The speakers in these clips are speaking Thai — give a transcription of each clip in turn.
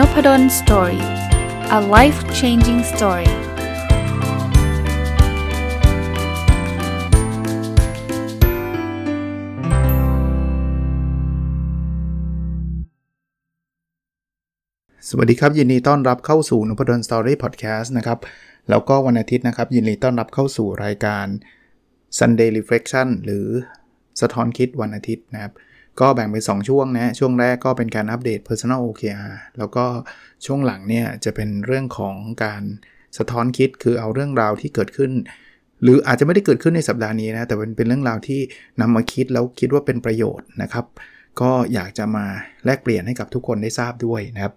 Nopadol's Story a life changing story สวัสดีครับ ยินดีต้อนรับเข้าสู่นพดล Story Podcast นะครับ แล้วก็วันอาทิตย์นะครับ ยินดีต้อนรับเข้าสู่รายการ Sunday Reflection หรือสะท้อนคิดวันอาทิตย์นะครับ ก็แบ่งเป็น 2 ช่วงนะ ช่วงแรกก็เป็นการอัปเดต Personal OKR แล้วก็ช่วงหลังเนี่ยจะเป็นเรื่องของการสะท้อนคิดคือเอาเรื่องราวที่เกิดขึ้น หรืออาจจะไม่ได้เกิดขึ้นในสัปดาห์นี้นะ แต่เป็นเป็นเรื่องราวที่นำมาคิดแล้วคิดว่าเป็นประโยชน์นะครับ ก็อยากจะมาแลกเปลี่ยนให้กับทุกคนได้ทราบด้วยนะครับ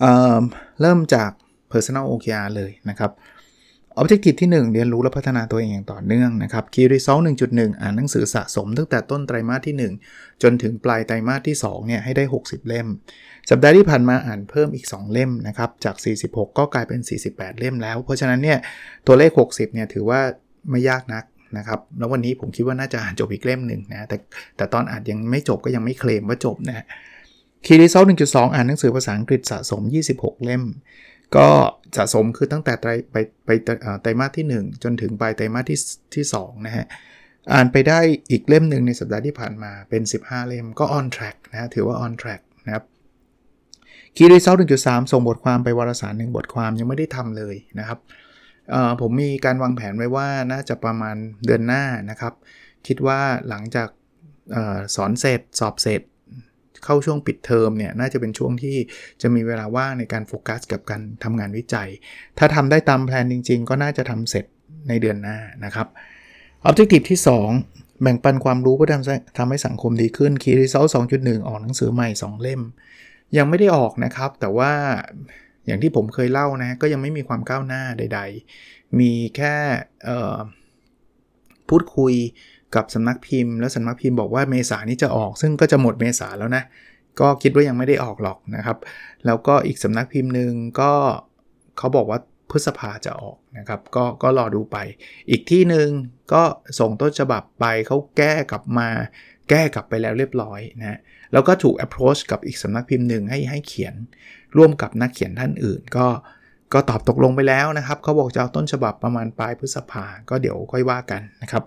เเริ่มจาก Personal OKR เลยนะครับ Objective ที่ 1 เรียนรู้และพัฒนาตัวเองอย่างต่อเนื่องนะครับ Key Result 1.1 อ่านหนังสือสะสมตั้งแต่ต้นไตรมาสที่ 1 จนถึงปลายไตรมาสที่2เนี่ยให้ได้ 60 เล่ม สัปดาห์ที่ผ่านมาอ่านเพิ่มอีก 2 เล่มนะครับจาก 46 ก็กลายเป็น 48 เล่มแล้ว เพราะฉะนั้นเนี่ยตัวเลข 60 เนี่ยถือว่าไม่ยากนักนะครับแล้ววันนี้ผมคิดว่าน่าจะอ่านจบอีกเล่มหนึ่งนะแต่แต่ตอนอ่านยังไม่จบก็ยังไม่เคลมว่าจบนะคีรีเซล1.2 อ่านหนังสือภาษาอังกฤษสะสม 26 เล่ม ก็สะสมคือตั้งแต่ไตรไปไปไตรมาสที่ 1 จนถึงปลายไตรมาสที่ที่2นะฮะอ่านไปได้อีกเล่มหนึ่งในสัปดาห์ที่ผ่านมาเป็น 15 เล่มก็ on track นะถือว่า on track นะครับคีรีเซล1.3ส่งบทความไปวารสารหนึ่งบทความยังไม่ได้ทำเลยนะครับผมมีการวางแผนไว้ว่าน่าจะประมาณเดือนหน้านะครับ คิดว่าหลังจากอสอนเสร็จสอบเสร็จ เข้าช่วงปิดเทอมเนี่ยน่าจะเป็นช่วงที่จะมีเวลาว่างในการโฟกัสกับการทำงานวิจัย ถ้าทำได้ตามแผนจริง ๆ ก็น่าจะทำเสร็จในเดือนหน้านะครับ Objective ที่ 2 แบ่งปันความรู้เพื่อทำให้สังคมดีขึ้น Key Result 2.1ออกหนังสือใหม่ 2 เล่ม ยังไม่ได้ออกนะครับ แต่ว่าอย่างที่ผมเคยเล่านะก็ยังไม่มีความก้าวหน้าใด ๆ มีแค่พูดคุย กับสำนักพิมพ์ แล้วสำนักพิมพ์บอกว่าเมษานี้จะออก ซึ่งก็จะหมดเมษาแล้วนะ ก็คิดว่ายังไม่ได้ออกหรอกนะครับ แล้วก็อีกสำนักพิมพ์หนึ่งก็เขาบอกว่าพฤษภาจะออกนะครับ ก็ก็รอดูไป อีกที่หนึ่งก็ส่งต้นฉบับไปเขาแก้กลับมาแก้กลับไปแล้วเรียบร้อยนะแล้วก็ถูก approach กับอีกสำนักพิมพ์หนึ่งให้ให้เขียนร่วมกับนักเขียนท่านอื่น ก็ก็ตอบตกลงไปแล้วนะครับเขาบอกจะเอาต้นฉบับประมาณปลายพฤษภาก็เดี๋ยวค่อยว่ากันนะครับ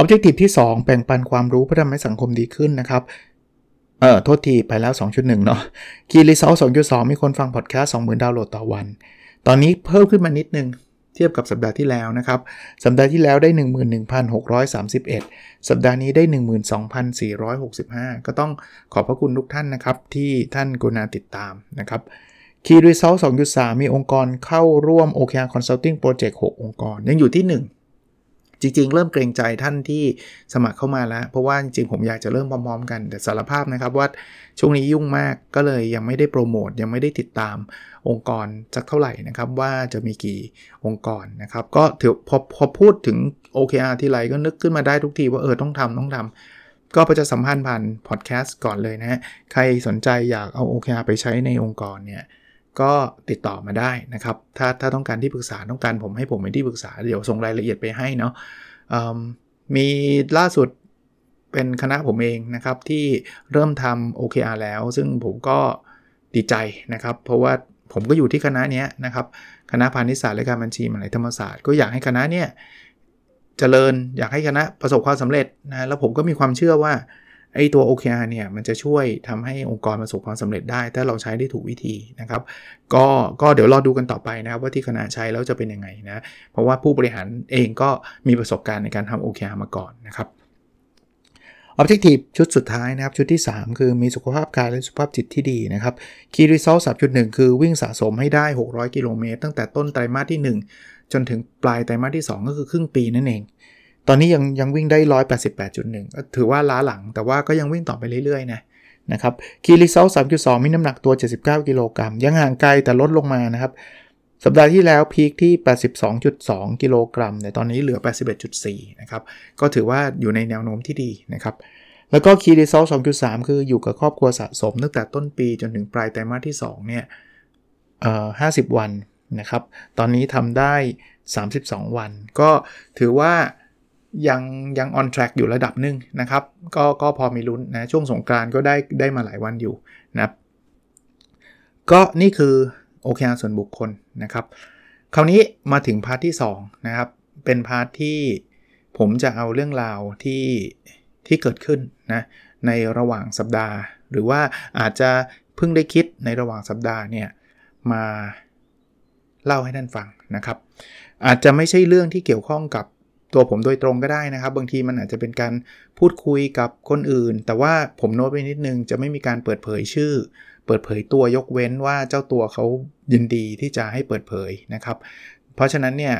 Objective ที่ 2 แบ่งปันความรู้เพื่อทำให้สังคมดีขึ้นนะครับ เออโทษทีไปแล้ว 2.1 เนาะ Key Result 2.2 มีคนฟังพอดแคสต์20,000 ดาวน์โหลดต่อวัน ตอนนี้เพิ่มขึ้นมานิดนึงเทียบกับสัปดาห์ที่แล้วนะครับ สัปดาห์ที่แล้วได้ 11,631 สัปดาห์นี้ได้ 12,465 ก็ต้องขอบพระคุณทุกท่านนะครับ ที่ท่านกรุณาติดตามนะครับ Key Result 2.3 มีองค์กรเข้าร่วม OKR Consulting Project 6 องค์กร ยังอยู่ที่ 1 จริง ๆ เริ่มเกรงใจท่านที่สมัครเข้ามาแล้ว เพราะว่าจริงๆผมอยากจะเริ่มพร้อมๆ กัน แต่สารภาพนะครับว่าช่วงนี้ยุ่งมากก็เลยยังไม่ได้โปรโมทยังไม่ได้ติดตามองค์กรสักเท่าไหร่นะครับ ว่าจะมีกี่องค์กรนะครับ ก็ถือพอพอพูดถึง OKR ที่ไรก็นึกขึ้นมาได้ทุกทีว่าเออต้องทำต้องทำก็ประจะสัมพันธ์ผ่านพอดแคสต์ก่อนเลยนะฮะ ใครสนใจอยากเอา OKR ไปใช้ในองค์กรเนี่ย ก็ติดต่อมาได้นะครับ ถ้าถ้าต้องการที่ปรึกษาต้องการผมให้ผมเป็นที่ปรึกษาเดี๋ยวส่งรายละเอียดไปให้เนาะมีล่าสุดเป็นคณะผมเองนะครับที่เริ่มทำ OKR แล้ว ซึ่งผมก็ดีใจนะครับ เพราะว่าผมก็อยู่ที่คณะนี้นะครับคณะพาณิชยศาสตร์และการบัญชีมหาวิทยาลัยธรรมศาสตร์ก็อยากให้คณะเนี้ยเจริญอยากให้คณะประสบความสำเร็จนะแล้วผมก็มีความเชื่อว่า ไอ้ตัว OKR เนี่ยมันจะช่วยทำให้องค์กรประสบความสำเร็จได้ ถ้าเราใช้ได้ถูกวิธีนะครับ ก็ก็เดี๋ยวรอดูกันต่อไปนะครับว่าที่คณะใช้แล้วจะเป็นยังไงนะ เพราะว่าผู้บริหารเองก็มีประสบการณ์ในการทำ OKR มาก่อนนะครับ Objective ชุดสุดท้ายนะครับ ชุดที่ 3 คือมีสุขภาพกายและสุขภาพจิตที่ดีนะครับ Key Result 3.1 คือวิ่งสะสมให้ได้ 600 กิโลเมตรตั้งแต่ต้นไตรมาสที่ 1 จนถึงปลายไตรมาสที่ 2 ก็คือครึ่งปีนั่นเอง ตอนนี้ยังยังวิ่งได้ 188.1 ถือว่าล้าหลัง แต่ว่าก็ยังวิ่งต่อไปเรื่อยๆนะนะครับคีรีเซล3.2 มีน้ำหนักตัว 79 กิโลกรัม ยังห่างไกลแต่ลดลงมานะครับ สัปดาห์ที่แล้วพีคที่ 82.2 กิโลกรัมแต่ตอนนี้เหลือ 81.4 นะครับ ก็ถือว่าอยู่ในแนวโน้มที่ดีนะครับ แล้วก็คีรีเซล2.3 คืออยู่กับครอบครัวสะสมตั้งแต่ต้นปีจนถึงปลายไตรมาสที่ 2 เนี่ยเอ่อ50 วันนะครับ ตอนนี้ทำได้ 32 วัน ก็ถือว่า ยังยัง on track อยู่ระดับหนึ่งนะครับ ก็ก็พอมีลุ้นนะ ช่วงสงกรานก็ได้ได้มาหลายวันอยู่นะครับ ก็นี่คือ OKR ส่วนบุคคลนะครับ คราวนี้มาถึง part ที่ 2 นะครับ เป็น part ที่ผมจะเอาเรื่องราวที่ที่เกิดขึ้นนะในระหว่างสัปดาห์ หรือว่าอาจจะเพิ่งได้คิดในระหว่างสัปดาห์เนี่ยมาเล่าให้ท่านฟังนะครับ อาจจะไม่ใช่เรื่องที่เกี่ยวข้องกับ ตัวผมโดยตรงก็ได้นะครับ บางทีมันอาจจะเป็นการพูดคุยกับคนอื่น แต่ว่าผมโน้ตไปนิดนึงจะไม่มีการเปิดเผยชื่อ เปิดเผยตัวยกเว้นว่าเจ้าตัวเขายินดีที่จะให้เปิดเผยนะครับ เพราะฉะนั้นเนี่ย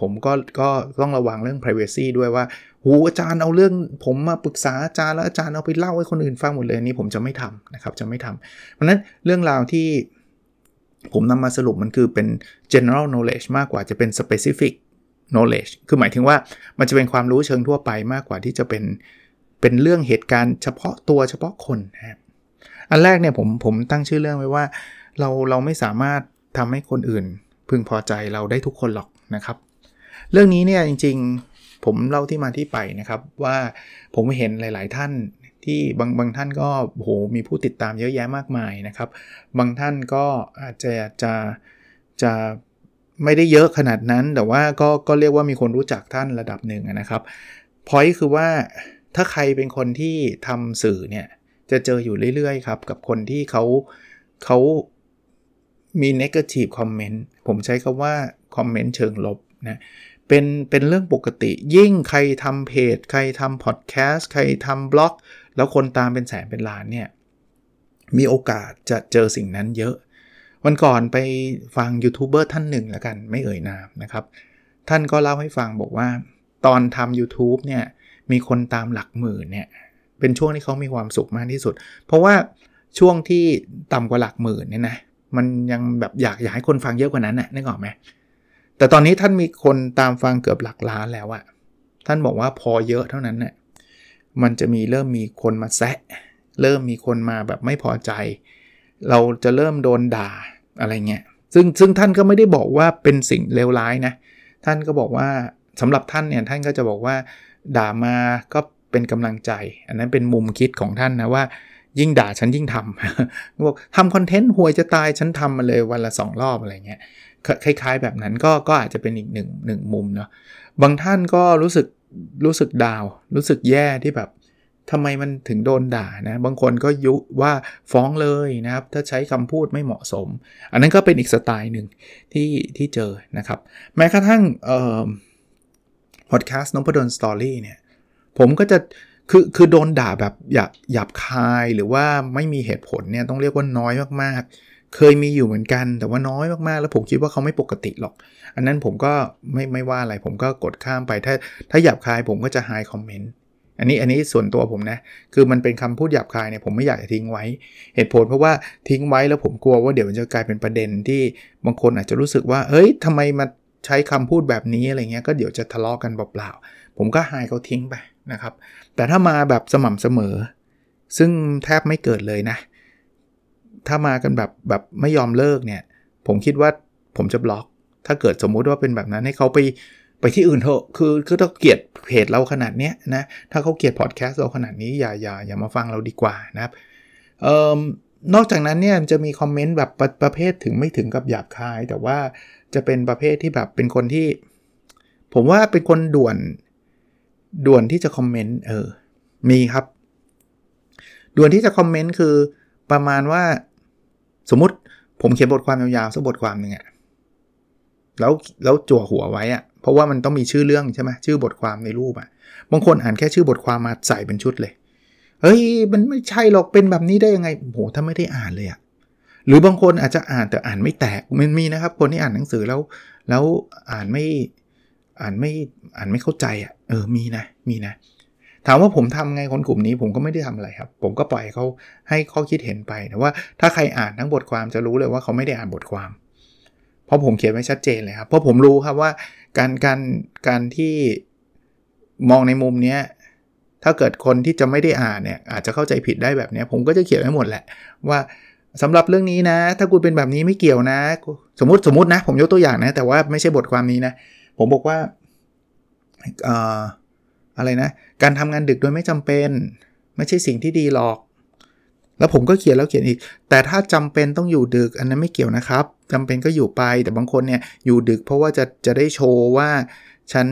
ผมก็ก็ต้องระวังเรื่อง privacy ด้วยว่าหูอาจารย์เอาเรื่องผมมาปรึกษาอาจารย์แล้วอาจารย์เอาไปเล่าให้คนอื่นฟังหมดเลยนี่ผมจะไม่ทำนะครับจะไม่ทำเพราะนั้นเรื่องราวที่ผมนำมาสรุปมันคือเป็น general knowledge มากกว่าจะเป็น specific knowledge คือหมายถึงว่ามันจะเป็นความรู้เชิงทั่วไปมากกว่าที่จะเป็นเป็นเรื่องเหตุการณ์เฉพาะตัวเฉพาะคนนะครับอันแรกเนี่ยผมผมตั้งชื่อเรื่องไว้ว่า เราเราไม่สามารถทำให้คนอื่น พึงพอใจเราได้ทุกคนหรอกนะครับ เรื่องนี้เนี่ยจริงๆผมเล่าที่มาที่ไปนะครับว่าผมเห็นหลาย ๆ ท่านที่บางบางท่านก็โหมีผู้ติดตามเยอะแยะมากมายนะครับ บางท่านก็อาจจะจะจะ ไม่ได้เยอะขนาดนั้น แต่ว่าก็ก็เรียกว่ามีคนรู้จักท่านระดับหนึ่งนะครับพอยคือว่าถ้าใครเป็นคนที่ทำสื่อเนี่ยจะเจออยู่เรื่อยๆครับ กับคนที่เขาเขามี negative comment ผมใช้คำว่าคอมเมนต์เชิงลบนะเป็นเป็นเรื่องปกติยิ่งใครทำเพจ ใครทำพอดแคสต์ใครทำบล็อก แล้วคนตามเป็นแสนเป็นล้านเนี่ย มีโอกาสจะเจอสิ่งนั้นเยอะ วันก่อนไปฟังยูทูบเบอร์ท่านหนึ่งแล้วกันไม่เอ่ยนามนะครับ ท่านก็เล่าให้ฟังบอกว่า ตอนทำ u t u b e เนี่ยมีคนตามหลักหมื่นเนี่ยเป็นช่วงที่เขามีความสุขมากที่สุด เพราะว่าช่วงที่ต่ำกว่าหลักหมื่นเนี่ยนะมันยังแบบอยากอยากให้คนฟังเยอะกว่านั้นนะนึกออกไหมแต่ตอนนี้ท่านมีคนตามฟังเกือบหลักล้านแล้วอะท่านบอกว่าพอเยอะเท่านั้นเนี่ยมันจะมีเริ่มมีคนมาแซะ เริ่มมีคนมาแบบไม่พอใจ เราจะเริ่มโดนด่าอะไรเงี้ยซึ่งซึ่งท่านก็ไม่ได้บอกว่าเป็นสิ่งเลวร้ายนะ ท่านก็บอกว่าสำหรับท่านเนี่ยท่านก็จะบอกว่าด่ามาก็เป็นกำลังใจ อันนั้นเป็นมุมคิดของท่านนะว่า ยิ่งด่าฉันยิ่งทำบอกทำคอนเทนต์ห่วยจะตายฉันทำมาเลยวันละสองรอบอะไรเงี้ยคล้าย ๆ แบบนั้นก็ก็อาจจะเป็นอีกหนึ่งหนึ่งมุมเนาะบางท่านก็รู้สึกรู้สึกดาว รู้สึกแย่ที่แบบ ทำไมมันถึงโดนด่านะ บางคนก็ยุว่าฟ้องเลยนะครับ ถ้าใช้คำพูดไม่เหมาะสม อันนั้นก็เป็นอีกสไตล์หนึ่งที่ที่เจอนะครับ แม้กระทั่งเอ่อพอดแคสต์นพดลสตอรี่เนี่ย ผมก็จะคือคือโดนด่าแบบหยาบหยาบคายหรือว่าไม่มีเหตุผลเนี่ยต้องเรียกว่าน้อยมากๆ เคยมีอยู่เหมือนกันแต่ว่าน้อยมากๆ แล้วผมคิดว่าเขาไม่ปกติหรอก อันนั้นผมก็ไม่ไม่ว่าอะไรผมก็กดข้ามไปถ้าถ้าหยาบคายผมก็จะไฮคอมเมนต์ อันนี้อันนี้ส่วนตัวผมนะ คือมันเป็นคำพูดหยาบคายเนี่ยผมไม่อยากจะทิ้งไว้ เหตุผลเพราะว่าทิ้งไว้แล้วผมกลัวว่าเดี๋ยวมันจะกลายเป็นประเด็นที่บางคนอาจจะรู้สึกว่า เฮ้ยทำไมมาใช้คำพูดแบบนี้อะไรเงี้ยก็เดี๋ยวจะทะเลาะกกันเปล่าๆ ผมก็หายเขาทิ้งไปนะครับ แต่ถ้ามาแบบสม่ำเสมอ ซึ่งแทบไม่เกิดเลยนะ ถ้ามากันแบบแบบไม่ยอมเลิกเนี่ย ผมคิดว่าผมจะบล็อก ถ้าเกิดสมมุติว่าเป็นแบบนั้นให้เขาไป ไปที่อื่นเถอะคือคือถ้าเกลียดเพจเราขนาดเนี้ยนะถ้าเขาเกลียดพอดแคสต์เราขนาดนี้อย่าอย่าอย่ามาฟังเราดีกว่านะครับเอ่อนอกจากนั้นเนี่ยจะมีคอมเมนต์แบบประประเภทถึงไม่ถึงกับหยาบคาย แต่ว่าจะเป็นประเภทที่แบบเป็นคนที่ ผมว่าเป็นคนด่วนด่วนที่จะคอมเมนต์เออมีครับ ด่วนที่จะคอมเมนต์คือประมาณว่าสมมติผมเขียนบทความยาวๆสักบทความหนึ่งอะแล้วแล้วจั่วหัวไว้อะ เพราะว่ามันต้องมีชื่อเรื่องใช่ไหมชื่อบทความในรูปอะบางคนอ่านแค่ชื่อบทความมาใส่เป็นชุดเลย เฮ้ย มันไม่ใช่หรอกเป็นแบบนี้ได้ยังไงโหถ้าไม่ได้อ่านเลยอะหรือบางคนอาจจะอ่านแต่อ่านไม่แตกมันมีนะครับ คนที่อ่านหนังสือแล้วแล้วอ่านไม่อ่านไม่อ่านไม่เข้าใจอะ่ะเออมีนะมีนะ ถามว่าผมทำไงคนกลุ่มนี้ ผมก็ไม่ได้ทำอะไรครับ ผมก็ปล่อยเขาให้ข้อคิดเห็นไปแต่ว่าถ้าใครอ่านทั้งบทความจะรู้เลยว่าเขาไม่ได้อ่านบทความ เพราะผมเขียนไว้ชัดเจนเลยครับ เพราะผมรู้ครับว่าการการการที่มองในมุมเนี้ยถ้าเกิดคนที่จะไม่ได้อ่านเนี่ยอาจจะเข้าใจผิดได้แบบนี้ผมก็จะเขียนไว้หมดแหละ ว่าสำหรับเรื่องนี้นะ ถ้าคุณเป็นแบบนี้ไม่เกี่ยวนะ สมมติสมมตินะ ผมยกตัวอย่างนะ แต่ว่าไม่ใช่บทความนี้นะ ผมบอกว่าอะไรนะ การทำงานดึกโดยไม่จำเป็น ไม่ใช่สิ่งที่ดีหรอก แล้วผมก็เขียนแล้วเขียนอีก แต่ถ้าจำเป็นต้องอยู่ดึกอันนั้นไม่เกี่ยวนะครับจำเป็นก็อยู่ไป แต่บางคนเนี่ยอยู่ดึกเพราะว่าจะจะได้โชว์ว่าฉัน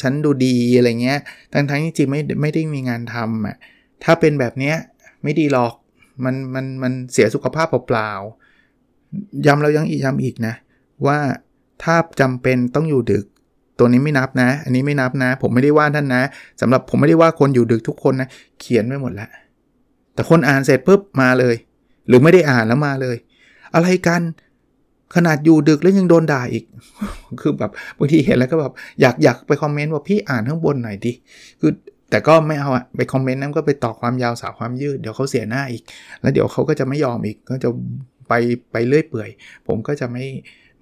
ฉันดูดีอะไรเงี้ย ทั้งทั้งจริงไม่ไม่ได้มีงานทำอะ ถ้าเป็นแบบเนี้ยไม่ดีหรอก มันมันมันเสียสุขภาพเปล่าๆย้ำเรายังอีกย้ำอีกนะ ว่าถ้าจำเป็นต้องอยู่ดึกตัวนี้ไม่นับนะ อันนี้ไม่นับนะ ผมไม่ได้ว่าท่านนะสำหรับผมไม่ได้ว่าคนอยู่ดึกทุกคนนะ เขียนไว้หมดแล้ว แต่คนอ่านเสร็จปุ๊บมาเลย หรือไม่ได้อ่านแล้วมาเลย อะไรกันขนาดอยู่ดึกแล้วยังโดนด่าอีก คือแบบบางทีเห็นแล้วก็แบบอยากอยากไปคอมเมนต์ว่าพี่อ่านข้างบนหน่อยดิ คือแต่ก็ไม่เอาอะไปคอมเมนต์นั้นก็ไปต่อความยาวสาวความยืด เดี๋ยวเขาเสียหน้าอีก แล้วเดี๋ยวเขาก็จะไม่ยอมอีก ก็จะไปไปเรื่อยเปื่อย ผมก็จะไม่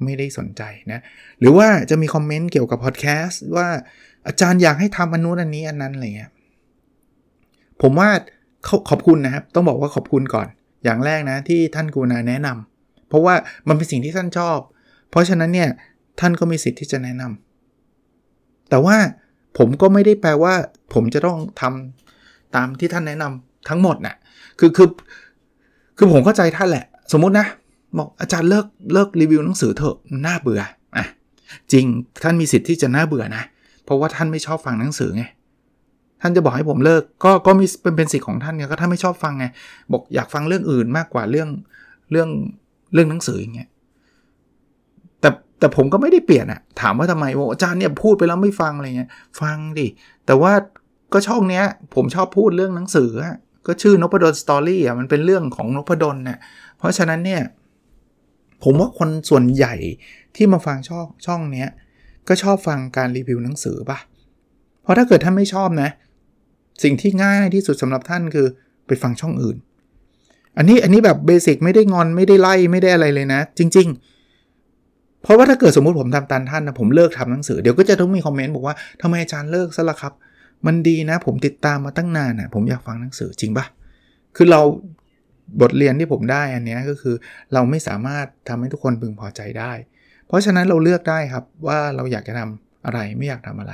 ไม่ได้สนใจนะ หรือว่าจะมีคอมเมนต์เกี่ยวกับพอดแคสต์ว่าอาจารย์อยากให้ทำอันนู้นอันนี้อันนั้นอะไรเงี้ย ผมว่า ขอบคุณนะครับ ต้องบอกว่าขอบคุณก่อน อย่างแรกนะที่ท่านกูนาแนะนำเพราะว่ามันเป็นสิ่งที่ท่านชอบ เพราะฉะนั้นเนี่ยท่านก็มีสิทธิ์ที่จะแนะนำแต่ว่าผมก็ไม่ได้แปลว่า ผมจะต้องทำตามที่ท่านแนะนำทั้งหมดนะ่ะคือคือคือผมเข้าใจท่านแหละ สมมุตินะบอกอาจารย์เลิกเลิกรีวิวหนังสือเถอะน่าเบื่ออะจริงท่านมีสิทธิ์ที่จะน่าเบื่อนะ เพราะว่าท่านไม่ชอบฟังหนังสือไง ท่านจะบอกให้ผมเลิกก็ก็มีเป็นเป็นสิทธิ์ของท่านไงก็ท่านไม่ชอบฟังไงบอกอยากฟังเรื่องอื่นมากกว่าเรื่องเรื่องเรื่องหนังสืออย่างเงี้ยแต่แต่ผมก็ไม่ได้เปลี่ยนอะถามว่าทำไมโอ้อาจารย์เนี่ยพูดไปแล้วไม่ฟังอะไรเงี้ยฟังดิแต่ว่าก็ช่องเนี้ยผมชอบพูดเรื่องหนังสืออะก็ชื่อนพดลสตอรี่อะมันเป็นเรื่องของนพดลเนี่ยเพราะฉะนั้นเนี่ยผมว่าคนส่วนใหญ่ที่มาฟังช่องช่องเนี้ยก็ชอบฟังการรีวิวหนังสือปะเพราะถ้าเกิดท่านไม่ชอบนะ สิ่งที่ง่ายที่สุดสำหรับท่านคือไปฟังช่องอื่น อันนี้อันนี้แบบเบสิกไม่ได้งอนไม่ได้ไล่ไม่ได้อะไรเลยนะ จริง ๆ เพราะว่าถ้าเกิดสมมุติผมทำตันท่านนะผมเลิกทำหนังสือเดี๋ยวก็จะต้องมีคอมเมนต์บอกว่าทำไมอาจารย์เลิกซะละครับ มันดีนะ ผมติดตามมาตั้งนานนะผมอยากฟังหนังสือจริงปะคือเราบทเรียนที่ผมได้อันนี้ก็คือเราไม่สามารถทำให้ทุกคนพึงพอใจได้ เพราะฉะนั้นเราเลือกได้ครับว่าเราอยากจะทำอะไรไม่อยากทำอะไร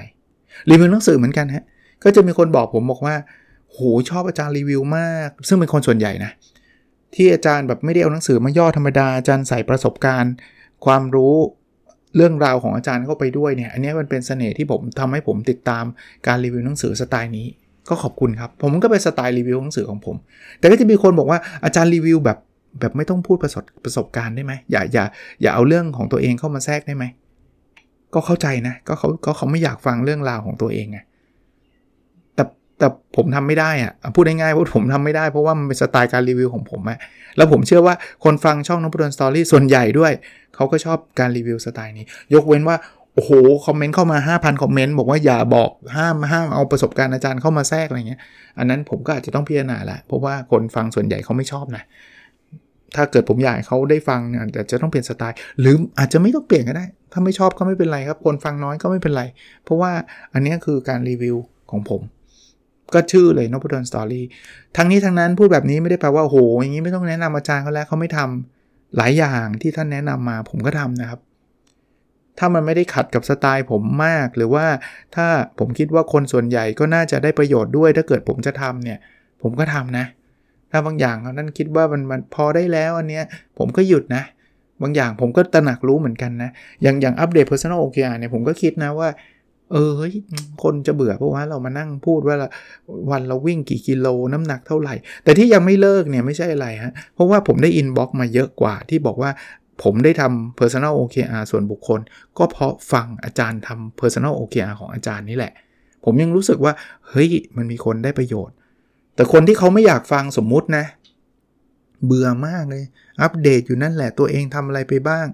รีวิวหนังสือเหมือนกันฮะ ก็จะมีคนบอกผมบอกว่าโหชอบอาจารย์รีวิวมาก ซึ่งเป็นคนส่วนใหญ่นะ ที่อาจารย์แบบไม่ได้เอาหนังสือมาย่อธรรมดาอาจารย์ใส่ประสบการณ์ ความรู้เรื่องราวของอาจารย์เข้าไปด้วยเนี่ย อันนี้มันเป็นเสน่ห์ที่ผมทำให้ผมติดตามการรีวิวหนังสือสไตล์นี้ ก็ขอบคุณครับ ผมก็เป็นสไตล์รีวิวหนังสือของผม แต่ก็จะมีคนบอกว่าอาจารย์รีวิวแบบแบบไม่ต้องพูดประสบประสบการณ์ได้ไหมอย่าอย่าอย่าเอาเรื่องของตัวเองเข้ามาแทรกได้ไหมก็เข้าใจนะก็เขาก็เขาไม่อยากฟังเรื่องราวของตัวเองไง แต่ผมทำไม่ได้อะพูดง่ายๆว่าผมทำไม่ได้เพราะว่ามันเป็นสไตล์การรีวิวของผมอะแล้วผมเชื่อว่าคนฟังช่องนพดล Story ส่วนใหญ่ด้วย เขาก็ชอบการรีวิวสไตล์นี้ ยกเว้นว่า โอ้โห คอมเมนต์เข้ามา 5,000 คอมเมนต์บอกว่าอย่าบอกห้ามห้ามเอาประสบการณ์อาจารย์เข้ามาแทรกอะไรเงี้ย อันนั้นผมก็อาจจะต้องพิจารณาแหละเพราะว่าคนฟังส่วนใหญ่เขาไม่ชอบนะถ้าเกิดผมอยากเขาได้ฟังเนี่ยจะต้องเปลี่ยนสไตล์ หรืออาจจะไม่ต้องเปลี่ยนก็ได้ ถ้าไม่ชอบก็ไม่เป็นไรครับ คนฟังน้อยก็ไม่เป็นไร เพราะว่าอันนี้คือการรีวิวของผม ก็ชื่อเลยนพดลสตอรี่ทั้งนี้ทั้งนั้นพูดแบบนี้ไม่ได้แปลว่าโหอย่างนี้ไม่ต้องแนะนำอาจารย์เขาแล้วเขาไม่ทำหลายอย่างที่ท่านแนะนำมาผมก็ทำนะครับ ถ้ามันไม่ได้ขัดกับสไตล์ผมมาก หรือว่าถ้าผมคิดว่าคนส่วนใหญ่ก็น่าจะได้ประโยชน์ด้วย ถ้าเกิดผมจะทำเนี่ย ผมก็ทำนะ ถ้าบางอย่างนั้นคิดว่ามันมันพอได้แล้วอันเนี้ยผมก็หยุดนะ บางอย่างผมก็ตระหนักรู้เหมือนกันนะ อย่างอย่างอัปเดต personal OKR เนี่ยผมก็คิดนะว่า เออเฮ้ยคนจะเบื่อเพราะว่าเรามานั่งพูดว่าวันเราวิ่งกี่กิโลน้ำหนักเท่าไหร่ แต่ที่ยังไม่เลิกเนี่ยไม่ใช่อะไรฮะเพราะว่าผมได้อินบ็อกมาเยอะกว่าที่บอกว่าผมได้ทำ personal OKR ส่วนบุคคล ก็เพราะฟังอาจารย์ทำ personal OKR ของอาจารย์นี่แหละ ผมยังรู้สึกว่า เฮ้ย มันมีคนได้ประโยชน์ แต่คนที่เขาไม่อยากฟังสมมุตินะ เบื่อมากเลย อัปเดตอยู่นั่นแหละตัวเองทำอะไรไปบ้าง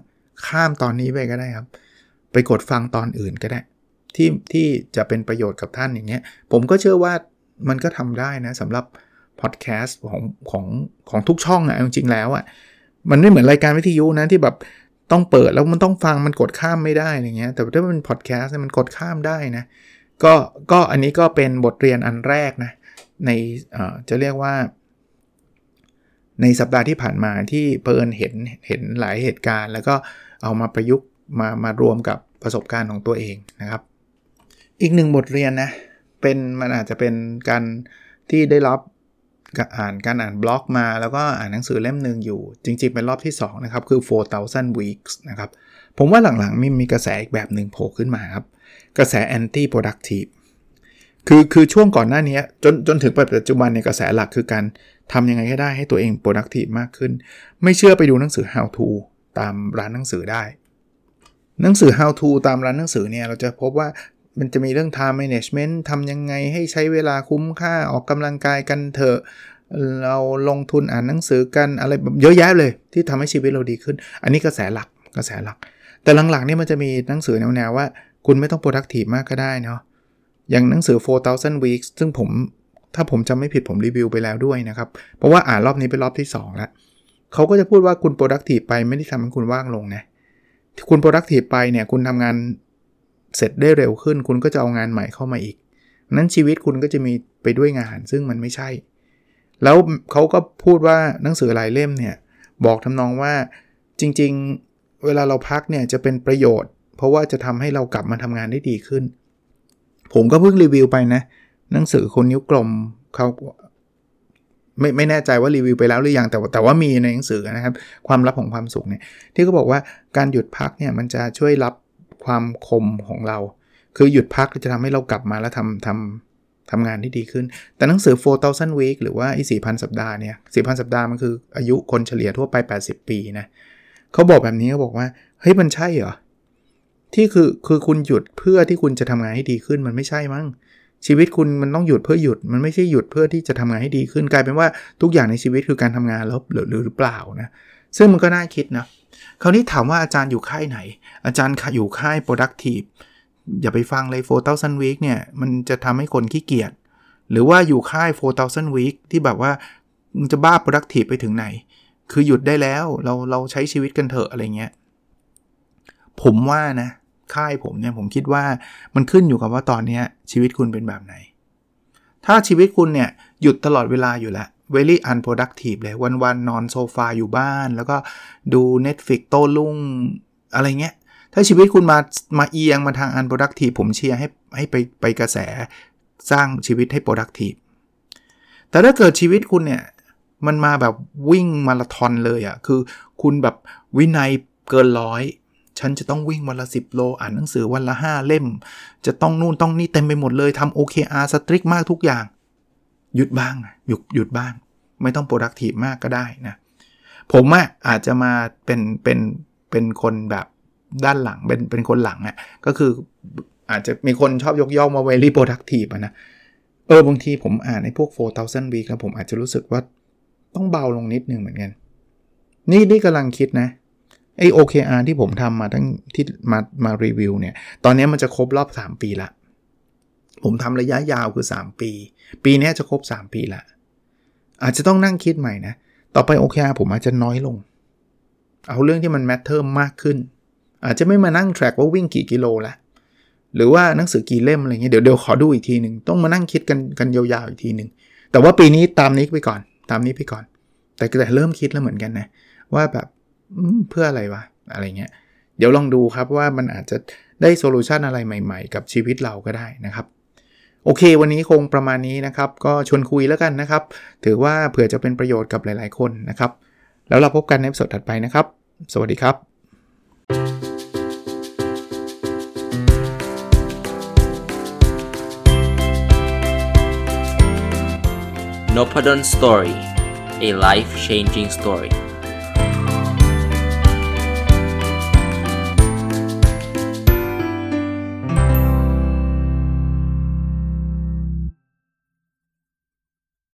ข้ามตอนนี้ไปก็ได้ครับ ไปกดฟังตอนอื่นก็ได้ ที่ที่จะเป็นประโยชน์กับท่านอย่างเงี้ยผมก็เชื่อว่ามันก็ทำได้นะสำหรับพอดแคสต์ของของของทุกช่องอะจริงๆแล้วอะมันไม่เหมือนรายการวิทยุนะที่แบบต้องเปิดแล้วมันต้องฟังมันกดข้ามไม่ได้อะไรเงี้ยแต่ถ้าเป็นพอดแคสต์มันกดข้ามได้นะก็ก็อันนี้ก็เป็นบทเรียนอันแรกนะในจะเรียกว่า ในสัปดาห์ที่ผ่านมาที่เพินเห็นเห็นหลายเหตุการณ์ แล้วก็เอามาประยุกต์มามารวมกับประสบการณ์ของตัวเองนะครับ อีกหนึ่งบทเรียนนะ เป็นมันอาจจะเป็นการที่ได้รับอ่านการอ่านบล็อกมา แล้วก็อ่านหนังสือเล่มหนึ่งอยู่ จริง ๆ เป็นรอบที่ 2 นะครับ คือ 4,000 weeks นะครับ ผมว่าหลังๆมีมีกระแสอีกแบบหนึ่งโผล่ขึ้นมาครับ กระแส anti productive คือคือช่วงก่อนหน้านี้จนจนถึงปัจจุบันในกระแสหลักคือการทำยังไงก็ได้ให้ตัวเอง productive มากขึ้น ไม่เชื่อไปดูหนังสือ how to ตามร้านหนังสือได้ หนังสือ how to ตามร้านหนังสือเนี่ยเราจะพบว่า มันจะมีเรื่อง time management ทำยังไงให้ใช้เวลาคุ้มค่าออกกำลังกายกันเถอะ เราลงทุนอ่านหนังสือกันอะไรแบบเยอะแยะเลย ที่ทำให้ชีวิตเราดีขึ้น อันนี้กระแสหลักกระแสหลัก แต่หลังๆเนี่ยมันจะมีหนังสือแนวๆว่า คุณไม่ต้อง productive มากก็ได้เนาะอย่างหนังสือ 4,000 weeks ซึ่งผมถ้าผมจำไม่ผิดผมรีวิวไปแล้วด้วยนะครับ เพราะว่าอ่านรอบนี้เป็นรอบที่2แล้วเขาก็จะพูดว่าคุณ productive ไปไม่ได้ทำให้คุณว่างลงนะ คุณ productive ไปเนี่ยคุณทำงาน เสร็จได้เร็วขึ้น คุณก็จะเอางานใหม่เข้ามาอีก นั้นชีวิตคุณก็จะมีไปด้วยงานซึ่งมันไม่ใช่ แล้วเขาก็พูดว่าหนังสือหลายเล่มเนี่ยบอกทำนองว่าจริงๆเวลาเราพักเนี่ยจะเป็นประโยชน์ เพราะว่าจะทำให้เรากลับมาทำงานได้ดีขึ้น ผมก็เพิ่งรีวิวไปนะ หนังสือคนนิ้วกลมเขาไม่ไม่แน่ใจว่ารีวิวไปแล้วหรือยังแต่แต่ว่ามีในหนังสือนะครับ ความลับของความสุขเนี่ยที่เขาบอกว่าการหยุดพักเนี่ยมันจะช่วยรับ ความคมของเรา คือหยุดพักจะทำให้เรากลับมาแล้วทำทำทำงานที่ดีขึ้น แต่หนังสือ 4,000 week หรือว่าไอ้4,000 สัปดาห์เนี่ย 4,000 สัปดาห์มันคืออายุคนเฉลี่ยทั่วไป 80 ปีนะเขาบอกแบบนี้เขาบอกว่าเฮ้ยมันใช่เหรอที่คือคือคุณหยุดเพื่อที่คุณจะทำงานให้ดีขึ้นมันไม่ใช่มั้งชีวิตคุณมันต้องหยุดเพื่อหยุดมันไม่ใช่หยุดเพื่อที่จะทำงานให้ดีขึ้นกลายเป็นว่าทุกอย่างในชีวิตคือการทำงานแล้วหรือหรือเปล่านะซึ่งมันก็น่าคิดนะ คราวนี้ถามว่าอาจารย์อยู่ค่ายไหน อาจารย์อยู่ค่าย productive อย่าไปฟังเลย4,000 week เนี่ย มันจะทำให้คนขี้เกียจ หรือว่าอยู่ค่าย 4,000 week ที่แบบว่ามันจะบ้า productive ไปถึงไหน คือหยุดได้แล้ว เราเราใช้ชีวิตกันเถอะอะไรเงี้ย ผมว่านะ ค่ายผมเนี่ย ผมคิดว่ามันขึ้นอยู่กับว่าตอนนี้ชีวิตคุณเป็นแบบไหน ถ้าชีวิตคุณเนี่ยหยุดตลอดเวลาอยู่แล้ว very unproductive เลยวันๆนนอนโซฟาอยู่บ้าน แล้วก็ดู Netflix โต้รุ่งอะไรเงี้ย ถ้าชีวิตคุณมามาเอียงมาทาง unproductive ผมเชียร์ให้ให้ไปไปกระแสสร้างชีวิตให้ productive แต่ถ้าเกิดชีวิตคุณเนี่ย มันมาแบบวิ่งมาราธอนเลยอะ่ะคือคุณแบบวินัยเกินร้อยฉันจะต้องวิ่งวันละ 10 โล อ่านหนังสือวันละ 5 เล่ม จะต้องนู่นต้องนี่เต็มไปหมดเลยทำ OKR สตริกมากทุกอย่าง หยุดบ้างหยุดหยุดบ้าง ไม่ต้อง productive มากก็ได้นะ ผมอะอาจจะมาเป็นเป็นเป็นคนแบบด้านหลังเป็นเป็นคนหลังอะก็คืออาจจะมีคนชอบยกย่องมา very productive นะเออบางทีผมอ่านในพวก 4,000 week แล้วผมอาจจะรู้สึกว่าต้องเบาลงนิดนึงเหมือนกัน นี่นี่กำลังคิดนะไอ OKR ที่ผมทำมาทั้งที่มามารีวิวเนี่ย ตอนนี้มันจะครบรอบ 3 ปีละ ผมทำระยะยาวคือ 3 ปี ปีนี้จะครบ 3 ปีละอาจจะต้องนั่งคิดใหม่นะ ต่อไป OKR ผมอาจจะน้อยลง เอาเรื่องที่มัน matter มากขึ้น อาจจะไม่มานั่ง track ว่าวิ่งกี่กิโลละหรือว่าหนังสือกี่เล่มอะไรเงี้ยเดี๋ยวเดี๋ยวขอดูอีกทีหนึ่งต้องมานั่งคิดกันกันยาวๆอีกทีหนึ่งแต่ว่าปีนี้ตามนี้ไปก่อน ตามนี้ไปก่อน แต่แต่เริ่มคิดแล้วเหมือนกันนะ ว่าแบบเพื่ออะไรวะอะไรเงี้ยเดี๋ยวลองดูครับว่ามันอาจจะได้ solution อะไรใหม่ ๆ กับชีวิตเราก็ได้นะครับ โอเค วันนี้คงประมาณนี้นะครับ ก็ชวนคุยแล้วกันนะครับ ถือว่าเผื่อจะเป็นประโยชน์กับหลาย ๆ คนนะครับ แล้วเราพบกันในสดถัดไปนะครับ สวัสดีครับ n o p a d o n Story a life changing story